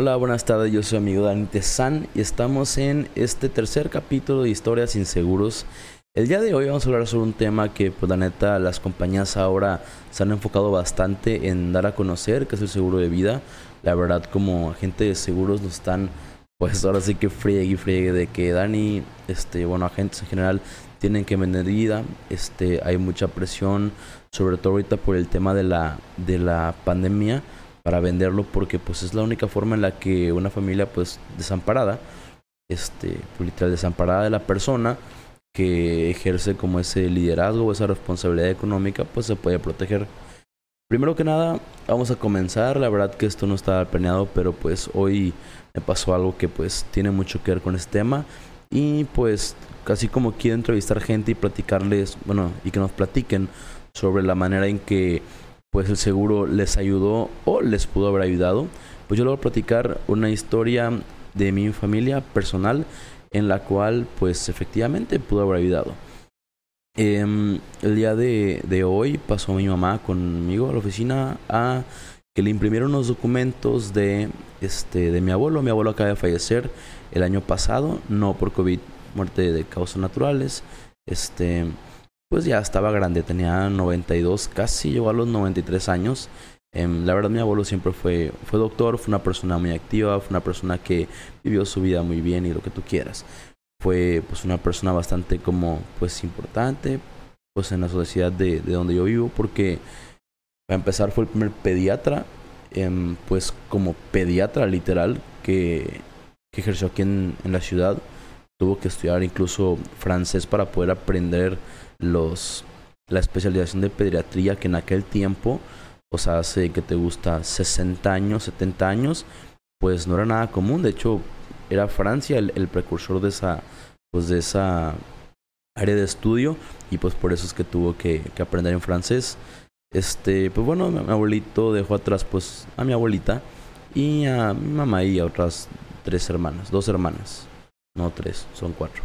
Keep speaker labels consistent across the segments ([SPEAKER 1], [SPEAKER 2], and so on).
[SPEAKER 1] Hola, buenas tardes, yo soy amigo Dani San y estamos en este tercer capítulo de Historias Inseguros. El día de hoy vamos a hablar sobre un tema que, pues la neta, las compañías ahora se han enfocado bastante en dar a conocer, que es el seguro de vida. La verdad, como agentes de seguros nos están, pues ahora sí que friegue y friegue de que Dani, este, bueno, agentes en general tienen que vender vida, este, hay mucha presión, sobre todo ahorita por el tema de la, de la pandemia para venderlo porque pues es la única forma en la que una familia pues desamparada, este, pues, literal desamparada de la persona que ejerce como ese liderazgo o esa responsabilidad económica pues se puede proteger. Primero que nada, vamos a comenzar. La verdad que esto no estaba planeado, pero pues hoy me pasó algo que pues tiene mucho que ver con este tema. Y pues casi como quiero entrevistar gente y platicarles, bueno, y que nos platiquen sobre la manera en que pues el seguro les ayudó o les pudo haber ayudado. Pues yo le voy a platicar una historia de mi familia personal en la cual pues efectivamente pudo haber ayudado. Em, el día de, de, hoy pasó mi mamá conmigo a la oficina a que le imprimieron unos documentos de, este, de mi abuelo. Mi abuelo acaba de fallecer el año pasado, no por COVID, muerte de causas naturales. Este, pues ya estaba grande, tenía 92, casi llegó a los 93 años. Em, la verdad mi abuelo siempre fue, fue doctor, fue una persona muy activa, fue una persona que vivió su vida muy bien y lo que tú quieras. Fue pues una persona bastante como pues importante pues en la sociedad de, de donde yo vivo porque para empezar fue el primer pediatra em, pues como pediatra literal que, que ejerció aquí en, en la ciudad. Tuvo que estudiar incluso francés para poder aprender los, la especialización de pediatría que en aquel tiempo, o sea, hace que te gusta 60 años, 70 años, pues no era nada común. De hecho, era Francia el, precursor de esa, pues de esa área de estudio y pues por eso es que tuvo que, que aprender en francés. Este, pues bueno, mi, mi, abuelito dejó atrás pues a mi abuelita y a mi mamá y a otras tres hermanas, dos hermanas, no tres, son cuatro.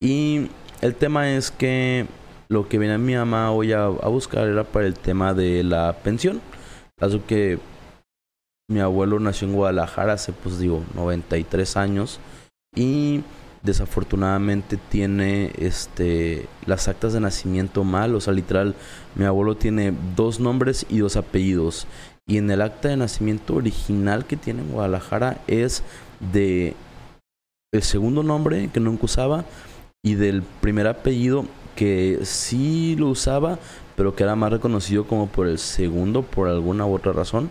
[SPEAKER 1] Y el tema es que lo que venía mi mamá hoy a, buscar era para el tema de la pensión. Caso que mi abuelo nació en Guadalajara hace, pues digo, 93 años y desafortunadamente tiene este las actas de nacimiento mal, o sea, literal, mi abuelo tiene dos nombres y dos apellidos. Y en el acta de nacimiento original que tiene en Guadalajara es de el segundo nombre que nunca usaba y del primer apellido que sí lo usaba, pero que era más reconocido como por el segundo por alguna otra razón.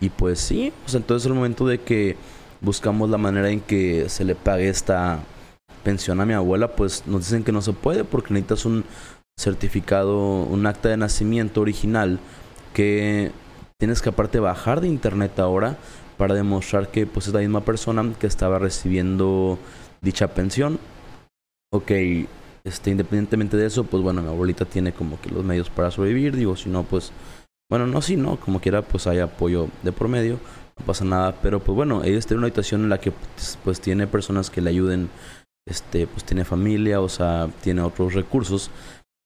[SPEAKER 1] Y pues sí, pues entonces el momento de que buscamos la manera en que se le pague esta pensión a mi abuela, pues nos dicen que no se puede porque necesitas un certificado, un acta de nacimiento original que tienes que aparte bajar de internet ahora para demostrar que pues es la misma persona que estaba recibiendo dicha pensión. Ok, este, independientemente de eso, pues bueno, mi abuelita tiene como que los medios para sobrevivir, digo, si no, pues, bueno, no, si no, como quiera, pues hay apoyo de por medio, no pasa nada, pero pues bueno, ella está una habitación en la que pues, pues tiene personas que le ayuden, este, pues tiene familia, o sea, tiene otros recursos,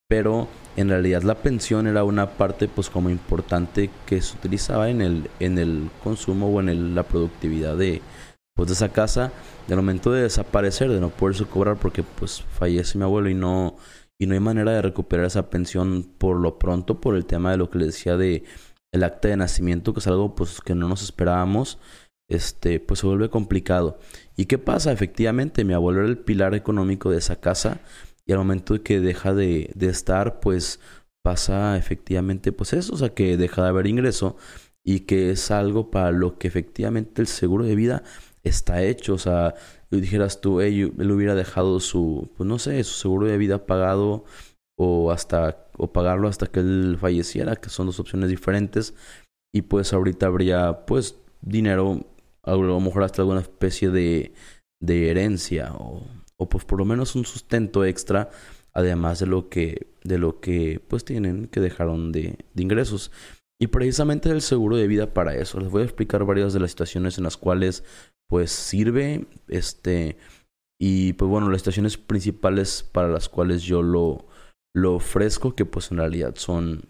[SPEAKER 1] pero en realidad la pensión era una parte pues como importante que se utilizaba en el, en el consumo o en el, la productividad de, pues de esa casa, del momento de desaparecer, de no poderse cobrar porque pues fallece mi abuelo y no y no hay manera de recuperar esa pensión por lo pronto por el tema de lo que le decía de el acta de nacimiento, que es algo pues que no nos esperábamos, este pues se vuelve complicado. ¿Y qué pasa? Efectivamente, mi abuelo era el pilar económico de esa casa y al momento de que deja de, de estar, pues pasa efectivamente pues eso, o sea que deja de haber ingreso y que es algo para lo que efectivamente el seguro de vida está hecho. O sea, dijeras tú, hey, él hubiera dejado su, pues no sé, su seguro de vida pagado o hasta, o pagarlo hasta que él falleciera, que son dos opciones diferentes. Y pues ahorita habría, pues, dinero, a lo mejor hasta alguna especie de, de herencia o, o pues por lo menos un sustento extra además de lo que de lo que pues tienen que dejaron de, de ingresos y precisamente el seguro de vida para eso les voy a explicar varias de las situaciones en las cuales pues sirve este y pues bueno las estaciones principales para las cuales yo lo lo ofrezco que pues en realidad son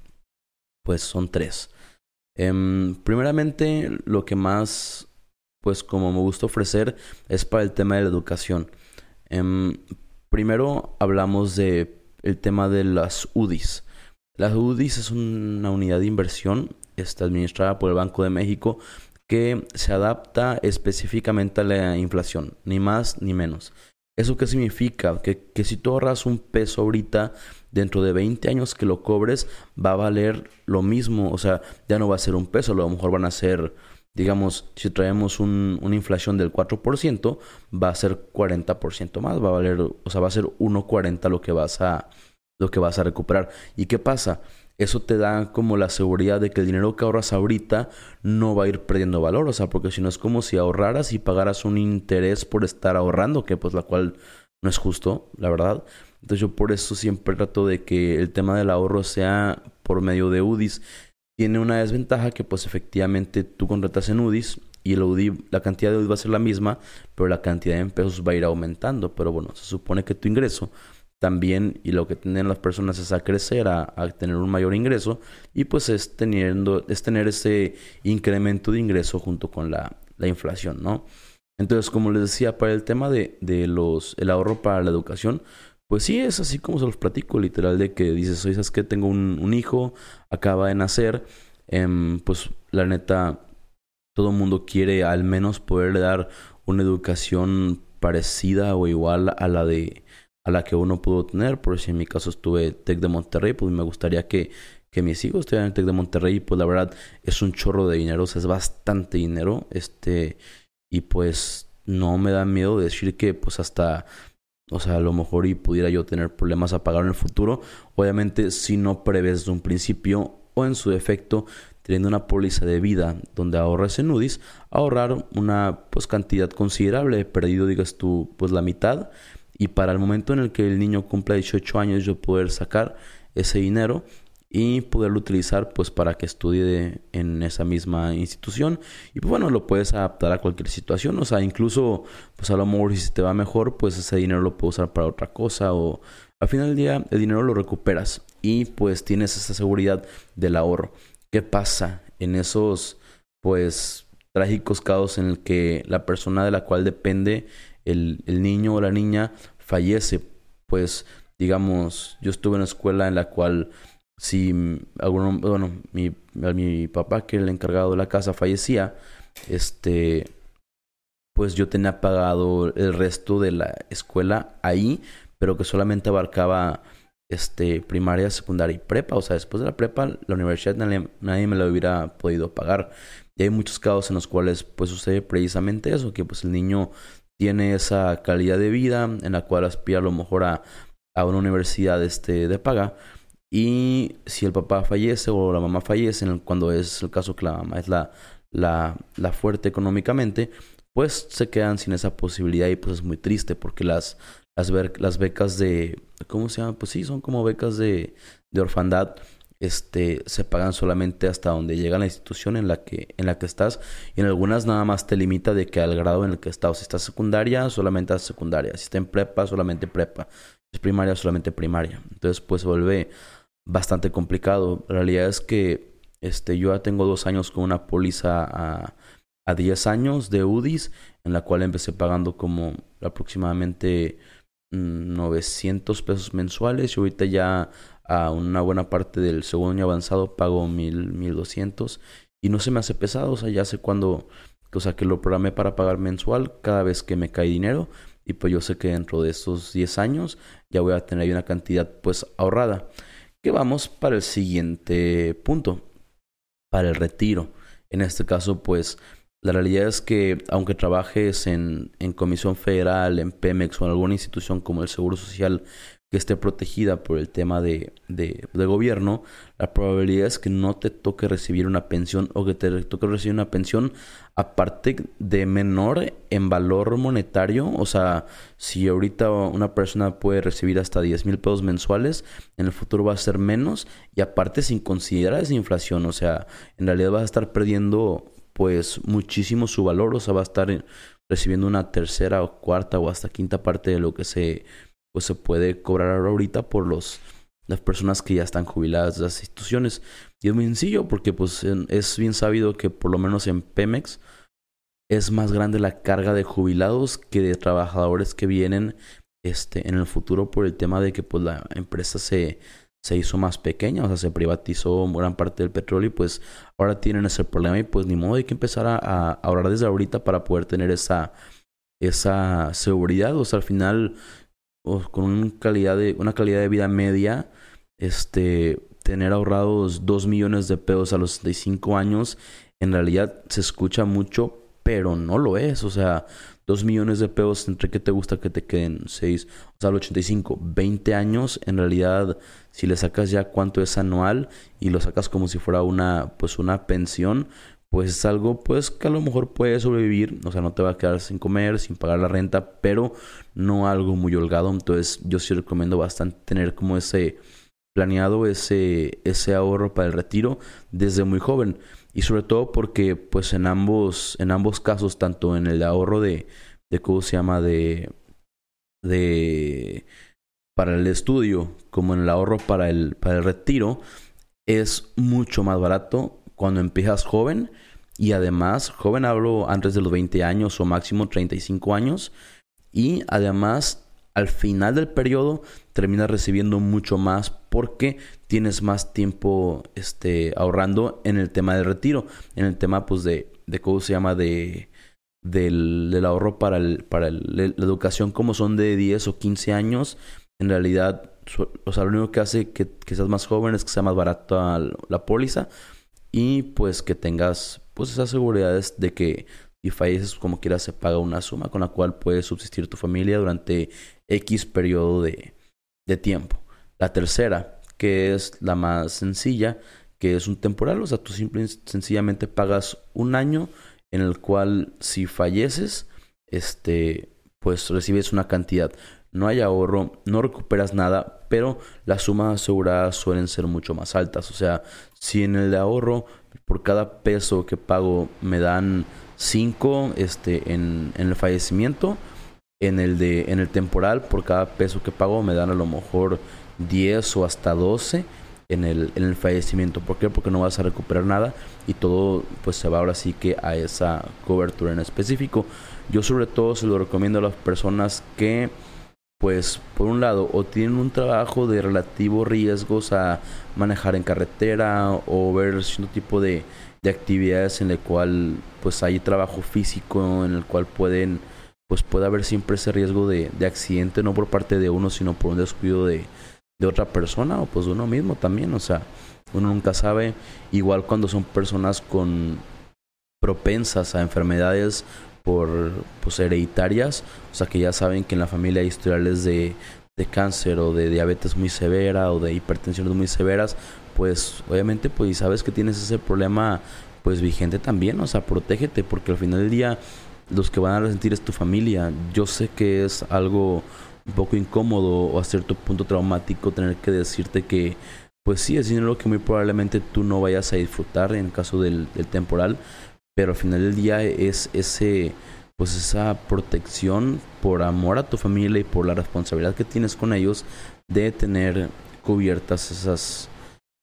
[SPEAKER 1] pues son tres um, primeramente lo que más pues como me gusta ofrecer, es para el tema de la educación. Em, primero hablamos de el tema de las UDIs. Las UDIs es una unidad de inversión está administrada por el Banco de México que se adapta específicamente a la inflación, ni más ni menos. ¿Eso qué significa? Que, que, si tú ahorras un peso ahorita, dentro de 20 años que lo cobres, va a valer lo mismo. O sea, ya no va a ser un peso, a lo mejor van a ser, digamos, si traemos un, una inflación del 4%, va a ser 40% más, va a valer, o sea, va a ser 1.40 lo que vas a, lo que vas a recuperar. ¿Y qué pasa? Eso te da como la seguridad de que el dinero que ahorras ahorita no va a ir perdiendo valor, o sea, porque si no es como si ahorraras y pagaras un interés por estar ahorrando, que pues la cual no es justo, la verdad. Entonces yo por eso siempre trato de que el tema del ahorro sea por medio de UDIs. Tiene una desventaja que pues efectivamente tú contratas en UDIs y el UDI, la cantidad de UDIs va a ser la misma, pero la cantidad de pesos va a ir aumentando. Pero bueno, se supone que tu ingreso también y lo que tienen las personas es a crecer, a, tener un mayor ingreso y pues es, teniendo, es tener ese incremento de ingreso junto con la, la inflación, ¿no? Entonces, como les decía, para el tema de, los, el ahorro para la educación, pues sí, es así como se los platico, literal, de que dices, oye, ¿sabes que Tengo un, hijo, acaba de nacer, em, pues la neta, todo el mundo quiere al menos poderle dar una educación parecida o igual a la de a la que uno pudo tener. Por si en mi caso estuve TEC de Monterrey, pues me gustaría que, que mis hijos estuvieran en TEC de Monterrey. Pues la verdad es un chorro de dinero, es bastante dinero. Este, y pues no me da miedo decir que pues hasta, o sea, a lo mejor y pudiera yo tener problemas a pagar en el futuro. Obviamente si no prevés de un principio o en su defecto teniendo una póliza de vida donde ahorres en UDIs, ahorrar una pues cantidad considerable, perdido digas tú pues la mitad y para el momento en el que el niño cumpla 18 años yo poder sacar ese dinero y poderlo utilizar pues para que estudie en esa misma institución. Y pues bueno lo puedes adaptar a cualquier situación. O sea incluso pues a lo mejor si te va mejor pues ese dinero lo puedes usar para otra cosa o al final del día el dinero lo recuperas y pues tienes esa seguridad del ahorro. Qué pasa en esos pues trágicos casos en el que la persona de la cual depende el, niño o la niña fallece, pues digamos, yo estuve en una escuela en la cual si alguno, bueno, mi, mi papá, que era el encargado de la casa, fallecía, este, pues yo tenía pagado el resto de la escuela ahí, pero que solamente abarcaba este, primaria, secundaria y prepa. O sea, después de la prepa, la universidad nadie, nadie, me lo hubiera podido pagar. Y hay muchos casos en los cuales pues sucede precisamente eso, que pues el niño tiene esa calidad de vida en la cual aspira a lo mejor a, una universidad este, de paga. Y si el papá fallece o la mamá fallece, cuando es el caso que la mamá es la, la, la fuerte económicamente, pues se quedan sin esa posibilidad y pues es muy triste porque las, las, las becas de, ¿cómo se llama? Pues sí, son como becas de, de orfandad este, se pagan solamente hasta donde llega la institución en la que, en la que estás. Y en algunas nada más te limita de que al grado en el que estás. Si estás secundaria, solamente a secundaria. Si está en prepa, solamente prepa. Si es primaria, solamente primaria. Entonces, pues vuelve bastante complicado. La realidad es que este, yo ya tengo dos años con una póliza a, a 10 años de UDIs, en la cual empecé pagando como aproximadamente 900 mm, pesos mensuales y ahorita ya a una buena parte del segundo año avanzado pago mil, mil doscientos y no se me hace pesado, o sea, ya sé cuando, o que lo programé para pagar mensual cada vez que me cae dinero y pues yo sé que dentro de esos 10 años ya voy a tener ahí una cantidad pues ahorrada. Que vamos para el siguiente punto, para el retiro. En este caso pues la realidad es que aunque trabajes en, en Comisión Federal, en Pemex o en alguna institución como el Seguro Social que esté protegida por el tema de, de, gobierno, la probabilidad es que no te toque recibir una pensión o que te toque recibir una pensión aparte de menor en valor monetario. O sea, si ahorita una persona puede recibir hasta 10 mil pesos mensuales, en el futuro va a ser menos y aparte sin considerar esa inflación. O sea, en realidad vas a estar perdiendo pues muchísimo su valor. O sea, va a estar recibiendo una tercera o cuarta o hasta quinta parte de lo que se pues se puede cobrar ahorita por los las personas que ya están jubiladas de las instituciones. Y es muy sencillo porque pues es bien sabido que por lo menos en Pemex es más grande la carga de jubilados que de trabajadores que vienen este, en el futuro por el tema de que pues la empresa se, se hizo más pequeña, o sea, se privatizó gran parte del petróleo y pues ahora tienen ese problema y pues ni modo hay que empezar a, a ahorrar desde ahorita para poder tener esa, esa seguridad, o sea, al final con una calidad de, una calidad de vida media, este, tener ahorrados 2 millones de pesos a los 65 años, en realidad se escucha mucho, pero no lo es, o sea, 2 millones de pesos entre que te gusta que te queden 6, o sea, los 85, 20 años, en realidad, si le sacas ya cuánto es anual y lo sacas como si fuera una, pues una pensión, pues es algo pues que a lo mejor puedes sobrevivir, o sea, no te va a quedar sin comer, sin pagar la renta, pero no algo muy holgado, entonces yo sí recomiendo bastante tener como ese planeado ese ese ahorro para el retiro desde muy joven. Y sobre todo porque pues en ambos en ambos casos tanto en el ahorro de de cómo se llama de de para el estudio como en el ahorro para el para el retiro es mucho más barato cuando empiezas joven. Y además joven hablo antes de los 20 años o máximo 35 años. Y además al final del periodo terminas recibiendo mucho más porque tienes más tiempo este, ahorrando en el tema del retiro, en el tema pues de, de cómo se llama de del, del ahorro para, el, para la educación como son de 10 o 15 años, en realidad o sea, lo único que hace que, que seas más joven es que sea más barata la póliza y pues que tengas pues esas seguridades de que si falleces como quieras se paga una suma con la cual puedes subsistir tu familia durante X periodo de, de tiempo. La tercera, que es la más sencilla, que es un temporal, o sea, tú simplemente sencillamente pagas un año en el cual si falleces, este, pues recibes una cantidad. No hay ahorro, no recuperas nada, pero las sumas aseguradas suelen ser mucho más altas. O sea, si en el de ahorro por cada peso que pago me dan 5 este, en, el fallecimiento, en el de en el temporal por cada peso que pago me dan a lo mejor 10 o hasta 12 en el, en el fallecimiento. ¿Por qué? Porque no vas a recuperar nada y todo pues se va ahora sí que a esa cobertura en específico. Yo sobre todo se lo recomiendo a las personas que pues por un lado o tienen un trabajo de relativos riesgos a manejar en carretera o ver cierto tipo de, de actividades en el cual pues hay trabajo físico en el cual pueden pues puede haber siempre ese riesgo de, de accidente, no por parte de uno, sino por un descuido de, de otra persona o pues de uno mismo también. O sea, uno nunca sabe, igual cuando son personas con propensas a enfermedades por pues hereditarias, o sea que ya saben que en la familia hay historiales de, de cáncer o de diabetes muy severa o de hipertensiones muy severas, pues obviamente pues sabes que tienes ese problema pues vigente también, o sea, protégete porque al final del día los que van a resentir es tu familia. Yo sé que es algo un poco incómodo o a cierto punto traumático tener que decirte que, pues sí, es dinero que muy probablemente tú no vayas a disfrutar en caso del, temporal, pero al final del día es ese, pues esa protección por amor a tu familia y por la responsabilidad que tienes con ellos de tener cubiertas esas,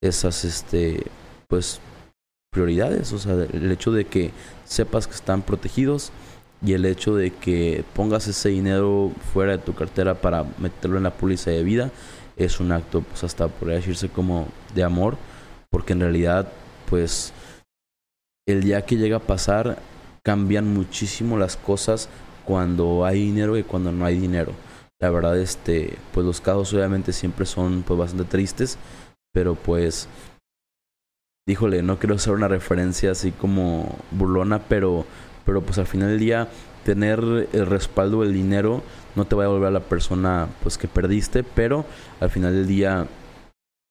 [SPEAKER 1] esas, este, pues prioridades, o sea, el hecho de que sepas que están protegidos y el hecho de que pongas ese dinero fuera de tu cartera para meterlo en la póliza de vida es un acto, pues hasta podría decirse como de amor, porque en realidad, pues el día que llega a pasar cambian muchísimo las cosas cuando hay dinero y cuando no hay dinero. La verdad, este, pues los casos obviamente siempre son pues bastante tristes, pero pues híjole, no quiero hacer una referencia así como burlona, pero, pero pues al final del día tener el respaldo del dinero no te va a devolver a la persona pues que perdiste, pero al final del día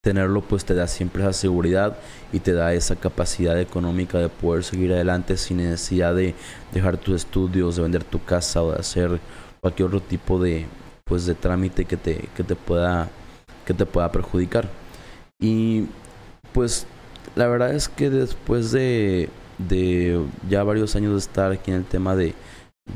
[SPEAKER 1] tenerlo pues te da siempre esa seguridad y te da esa capacidad económica de poder seguir adelante sin necesidad de dejar tus estudios, de vender tu casa o de hacer cualquier otro tipo de pues de trámite que te que te pueda que te pueda perjudicar. Y pues la verdad es que después de, de ya varios años de estar aquí en el tema de,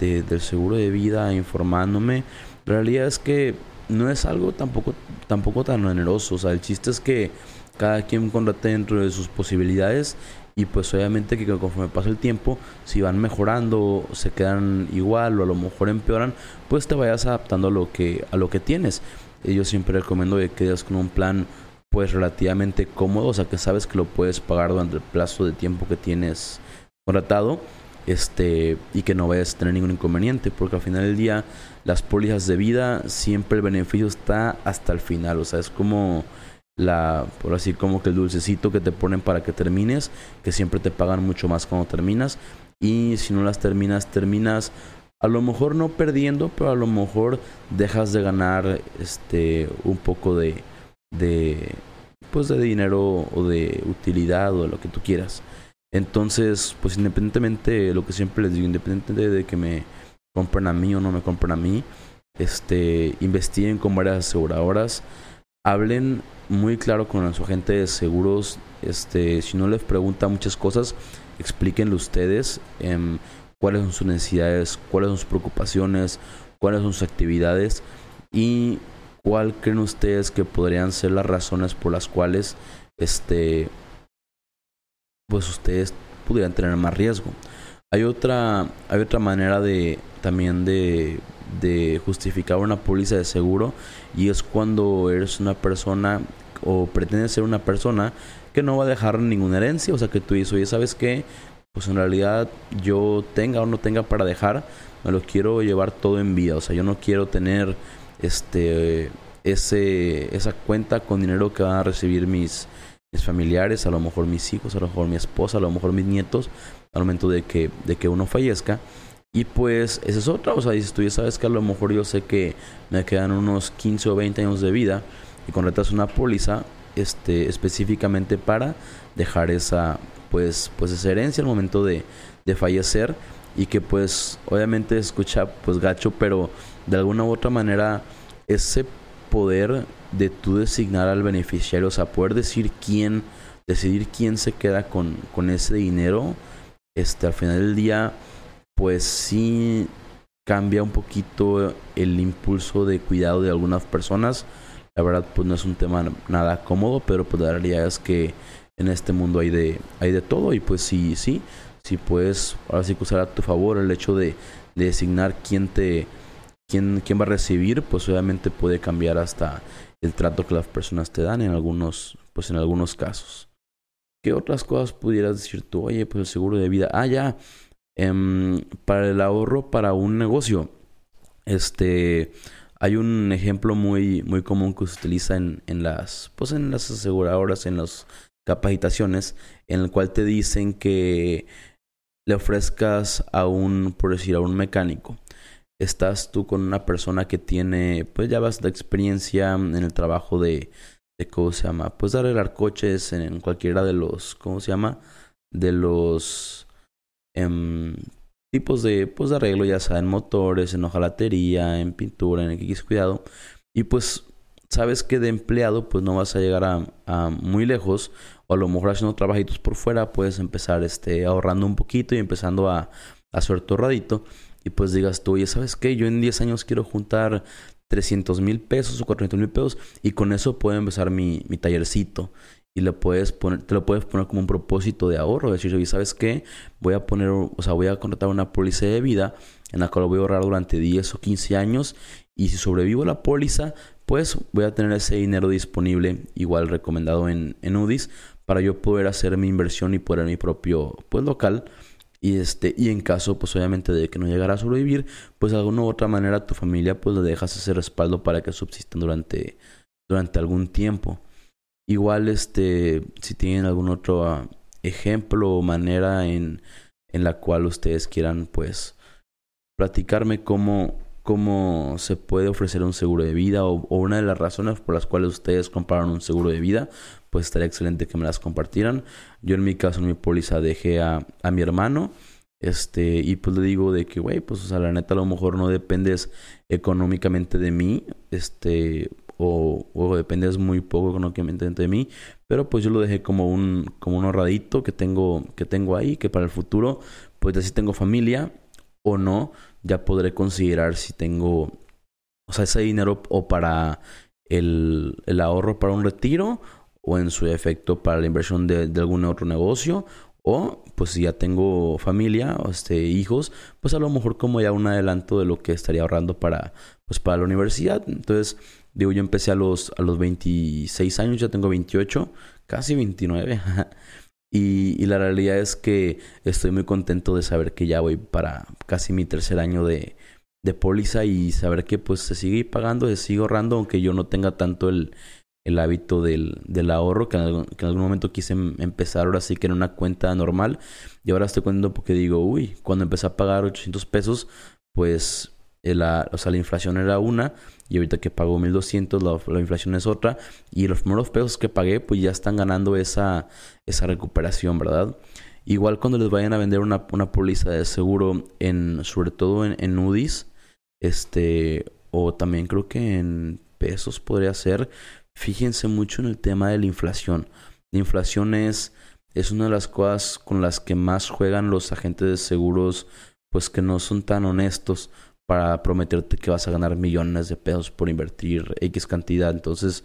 [SPEAKER 1] de, del seguro de vida, informándome, la realidad es que no es algo tampoco, tampoco tan oneroso. O sea, el chiste es que cada quien contrate dentro de sus posibilidades y pues obviamente que conforme pasa el tiempo, si van mejorando, se quedan igual o a lo mejor empeoran, pues te vayas adaptando a lo que, a lo que tienes. Yo siempre recomiendo que quedes con un plan pues relativamente cómodo, o sea que sabes que lo puedes pagar durante el plazo de tiempo que tienes contratado este y que no vayas a tener ningún inconveniente porque al final del día las pólizas de vida siempre el beneficio está hasta el final. O sea es como la por así como que el dulcecito que te ponen para que termines que siempre te pagan mucho más cuando terminas. Y si no las terminas terminas a lo mejor no perdiendo pero a lo mejor dejas de ganar este un poco de de pues de dinero o de utilidad o de lo que tú quieras. Entonces, pues independientemente, lo que siempre les digo, independientemente de que me compren a mí o no me compren a mí, este, investiguen con varias aseguradoras, hablen muy claro con su agente de seguros, este, si no les pregunta muchas cosas, explíquenle ustedes em, cuáles son sus necesidades, cuáles son sus preocupaciones, cuáles son sus actividades y cuál creen ustedes que podrían ser las razones por las cuales este pues ustedes pudieran tener más riesgo. Hay otra, hay otra manera de también de, de justificar una póliza de seguro y es cuando eres una persona o pretendes ser una persona que no va a dejar ninguna herencia, o sea que tú dices, oye, ¿sabes qué? Pues en realidad yo tenga o no tenga para dejar, me lo quiero llevar todo en vida, o sea, yo no quiero tener este ese esa cuenta con dinero que van a recibir mis familiares, a lo mejor mis hijos, a lo mejor mi esposa, a lo mejor mis nietos, al momento de que, de que uno fallezca. Y pues esa es otra, o sea, dices tú ya sabes que a lo mejor yo sé que me quedan unos 15 o 20 años de vida y contratas una póliza este, específicamente para dejar esa, pues, pues esa herencia al momento de, de fallecer y que pues obviamente escucha pues gacho, pero de alguna u otra manera ese poder de tú designar al beneficiario, o sea, poder decir quién, decidir quién se queda con, con ese dinero, este, al final del día, pues sí cambia un poquito el impulso de cuidado de algunas personas. La verdad, pues no es un tema nada cómodo, pero pues la realidad es que en este mundo hay de, hay de todo y pues sí, sí, sí puedes ahora sí que usar a tu favor el hecho de, de designar quién te, quién, quién va a recibir, pues obviamente puede cambiar hasta el trato que las personas te dan en algunos, pues en algunos casos. ¿Qué otras cosas pudieras decir tú? Oye, pues el seguro de vida. Ah, ya. Em, para el ahorro para un negocio. Este. Hay un ejemplo muy, muy común que se utiliza en, en las. Pues en las aseguradoras, en las capacitaciones. En el cual te dicen que le ofrezcas a un, por decir, a un mecánico estás tú con una persona que tiene, pues ya vas de experiencia en el trabajo de, de ¿cómo se llama? Pues de arreglar coches en, cualquiera de los, ¿cómo se llama? De los em, tipos de, pues de arreglo, ya sea en motores, en hojalatería, en pintura, en X cuidado. Y pues sabes que de empleado pues no vas a llegar a, muy lejos o a lo mejor haciendo trabajitos por fuera puedes empezar este ahorrando un poquito y empezando a, a hacer y pues digas tú, oye, ¿sabes qué? Yo en 10 años quiero juntar 300 mil pesos o 400 mil pesos y con eso puedo empezar mi, mi tallercito y le puedes poner, te lo puedes poner como un propósito de ahorro. Decir, oye, ¿sabes qué? Voy a poner, o sea, voy a contratar una póliza de vida en la cual voy a ahorrar durante 10 o 15 años y si sobrevivo la póliza, pues voy a tener ese dinero disponible, igual recomendado en, en UDIs, para yo poder hacer mi inversión y poner mi propio pues, local y, este, y en caso, pues obviamente, de que no llegara a sobrevivir, pues de alguna u otra manera tu familia, pues le dejas ese respaldo para que subsistan durante, durante algún tiempo. Igual, este, si tienen algún otro ah, ejemplo o manera en, en la cual ustedes quieran, pues, platicarme cómo, cómo se puede ofrecer un seguro de vida o, una de las razones por las cuales ustedes compraron un seguro de vida, pues estaría excelente que me las compartieran. Yo en mi caso, en mi póliza, dejé a, a mi hermano. Este, y pues le digo de que, güey, pues, o sea, la neta, a lo mejor no dependes económicamente de mí, este, o, o dependes muy poco económicamente de mí, pero pues yo lo dejé como un, como un ahorradito que tengo, que tengo ahí, que para el futuro, pues ya si tengo familia o no, ya podré considerar si tengo, o sea, ese dinero o para el, el ahorro para un retiro o en su efecto para la inversión de, algún otro negocio O, pues si ya tengo familia, o este, hijos, pues a lo mejor como ya un adelanto de lo que estaría ahorrando para, pues para la universidad. Entonces, digo, yo empecé a los, a los 26 años, ya tengo 28, casi 29. y, y la realidad es que estoy muy contento de saber que ya voy para casi mi tercer año de, de póliza y saber que pues se sigue pagando, se sigue ahorrando, aunque yo no tenga tanto el, el hábito del, del ahorro, que en, algún, momento quise em, empezar ahora sí que en una cuenta normal. Y ahora estoy contando porque digo, uy, cuando empecé a pagar 800 pesos, pues la, o sea, la inflación era una y ahorita que pago 1200 la, la inflación es otra y los primeros pesos que pagué pues ya están ganando esa, esa recuperación, ¿verdad? Igual cuando les vayan a vender una, una póliza de seguro en, sobre todo en, en UDIs, este, o también creo que en pesos podría ser, fíjense mucho en el tema de la inflación. La inflación es, es una de las cosas con las que más juegan los agentes de seguros, pues que no son tan honestos para prometerte que vas a ganar millones de pesos por invertir X cantidad. Entonces,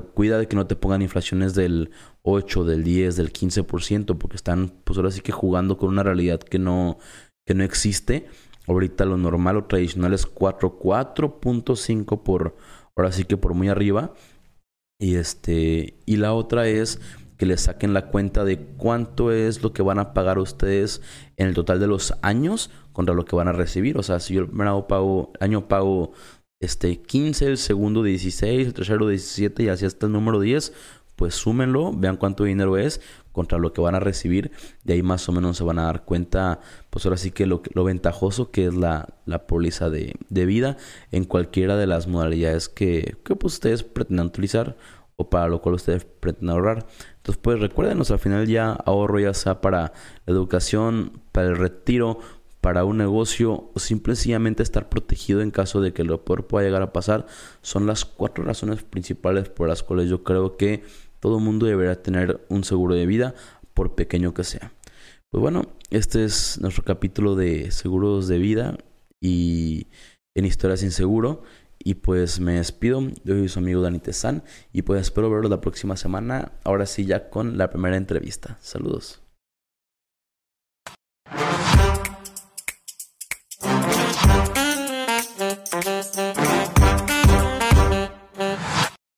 [SPEAKER 1] cuida de que no te pongan inflaciones del 8, del 10, del 15%, porque están, pues ahora sí que jugando con una realidad que no, que no existe. Ahorita lo normal o tradicional es 4, 4.5 por, ahora sí que por muy arriba. Y este, y la otra es que le saquen la cuenta de cuánto es lo que van a pagar ustedes en el total de los años contra lo que van a recibir. O sea, si yo el primer pago, año pago este 15, el segundo 16, el tercero 17 y así hasta el número 10, pues súmenlo, vean cuánto dinero es contra lo que van a recibir. De ahí más o menos se van a dar cuenta, pues ahora sí que lo, lo ventajoso que es la, la póliza de, de, vida en cualquiera de las modalidades que, que pues, ustedes pretendan utilizar para lo cual ustedes pretenden ahorrar. Entonces, pues recuérdenos, al final ya ahorro ya sea para la educación, para el retiro, para un negocio o simplemente estar protegido en caso de que lo peor pueda llegar a pasar, son las cuatro razones principales por las cuales yo creo que todo mundo deberá tener un seguro de vida, por pequeño que sea. Pues bueno, este es nuestro capítulo de seguros de vida y en historias sin seguro. Y pues me despido. Yo soy su amigo Dani Tezán. Y pues espero verlo la próxima semana. Ahora sí, ya con la primera entrevista. Saludos.